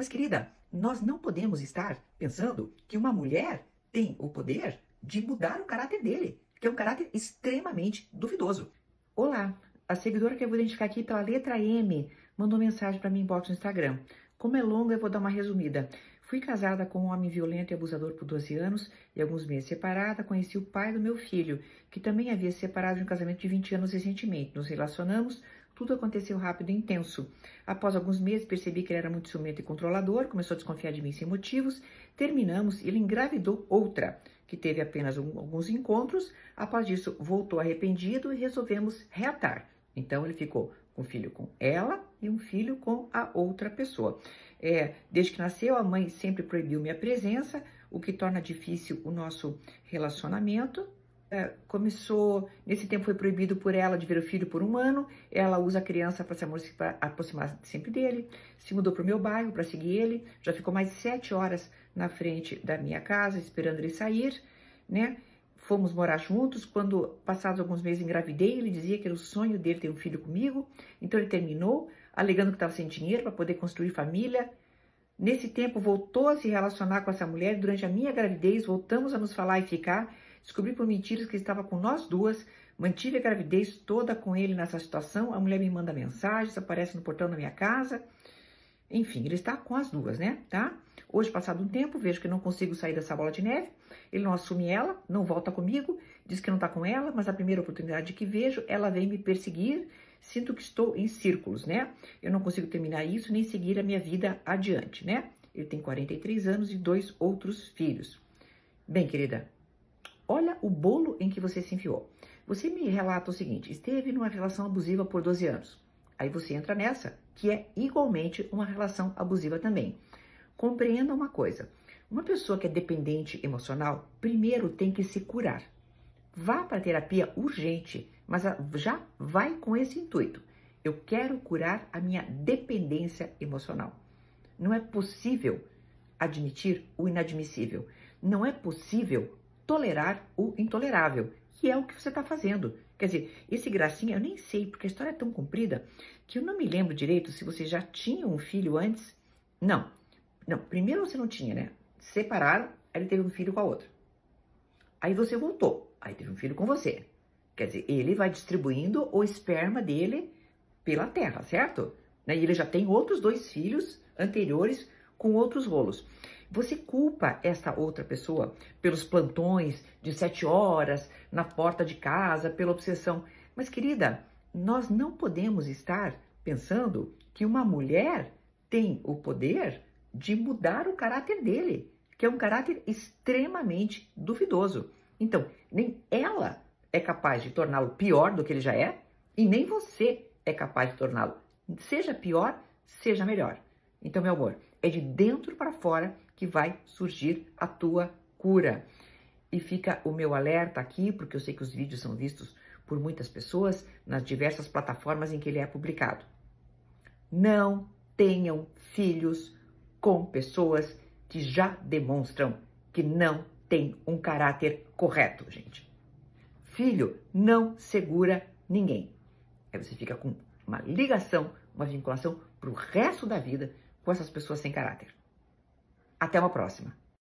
Mas, querida, nós não podemos estar pensando que uma mulher tem o poder de mudar o caráter dele, que é um caráter extremamente duvidoso. Olá, a seguidora que eu vou identificar aqui pela letra M mandou mensagem para mim inbox no Instagram. Como é longa, eu vou dar uma resumida. Fui casada com um homem violento e abusador por 12 anos e alguns meses separada, conheci o pai do meu filho, que também havia se separado de um casamento de 20 anos recentemente. Nos relacionamos, tudo aconteceu rápido e intenso. Após alguns meses, percebi que ele era muito ciumento e controlador, começou a desconfiar de mim sem motivos. Terminamos e ele engravidou outra, que teve apenas um, alguns encontros. Após disso, voltou arrependido e resolvemos reatar. Então, ele ficou um filho com ela e um filho com a outra pessoa. É, desde que nasceu, a mãe sempre proibiu minha presença, o que torna difícil o nosso relacionamento. É, começou, nesse tempo foi proibido por ela de ver o filho por um ano, ela usa a criança para se aproximar sempre dele, se mudou para o meu bairro para seguir ele, já ficou mais de sete horas na frente da minha casa esperando ele sair, né? Fomos morar juntos. Quando, passados alguns meses, engravidei, ele dizia que era o sonho dele ter um filho comigo. Então, ele terminou, alegando que estava sem dinheiro para poder construir família. Nesse tempo, voltou a se relacionar com essa mulher. Durante a minha gravidez, voltamos a nos falar e ficar. Descobri por mentiras que estava com nós duas. Mantive a gravidez toda com ele nessa situação. A mulher me manda mensagens, aparece no portão da minha casa. Enfim, ele está com as duas, né? Tá? Hoje, passado um tempo, vejo que não consigo sair dessa bola de neve. Ele não assume ela, não volta comigo, diz que não está com ela, mas a primeira oportunidade que vejo, ela vem me perseguir. Sinto que estou em círculos, né? Eu não consigo terminar isso nem seguir a minha vida adiante, né? Ele tem 43 anos e dois outros filhos. Bem, querida, olha o bolo em que você se enfiou. Você me relata o seguinte: esteve numa relação abusiva por 12 anos. Aí você entra nessa, que é igualmente uma relação abusiva também. Compreenda uma coisa: uma pessoa que é dependente emocional, primeiro tem que se curar. Vá para terapia urgente, mas já vai com esse intuito. Eu quero curar a minha dependência emocional. Não é possível admitir o inadmissível. Não é possível tolerar o intolerável, que é o que você está fazendo. Quer dizer, esse gracinha, eu nem sei, porque a história é tão comprida que eu não me lembro direito se você já tinha um filho antes. Não, não, primeiro você não tinha, né? Separaram, aí ele teve um filho com a outra. Aí você voltou, aí teve um filho com você. Quer dizer, ele vai distribuindo o esperma dele pela terra, certo? Né? E ele já tem outros dois filhos anteriores com outros rolos. Você culpa essa outra pessoa pelos plantões de sete horas na porta de casa, pela obsessão. Mas, querida, nós não podemos estar pensando que uma mulher tem o poder de mudar o caráter dele, que é um caráter extremamente duvidoso. Então, nem ela é capaz de torná-lo pior do que ele já é, e nem você é capaz de torná-lo seja pior, seja melhor. Então, meu amor, é de dentro para fora que vai surgir a tua cura. E fica o meu alerta aqui, porque eu sei que os vídeos são vistos por muitas pessoas nas diversas plataformas em que ele é publicado. Não tenham filhos com pessoas que já demonstram que não têm um caráter correto, gente. Filho não segura ninguém. Aí você fica com uma ligação, uma vinculação para o resto da vida com essas pessoas sem caráter. Até uma próxima!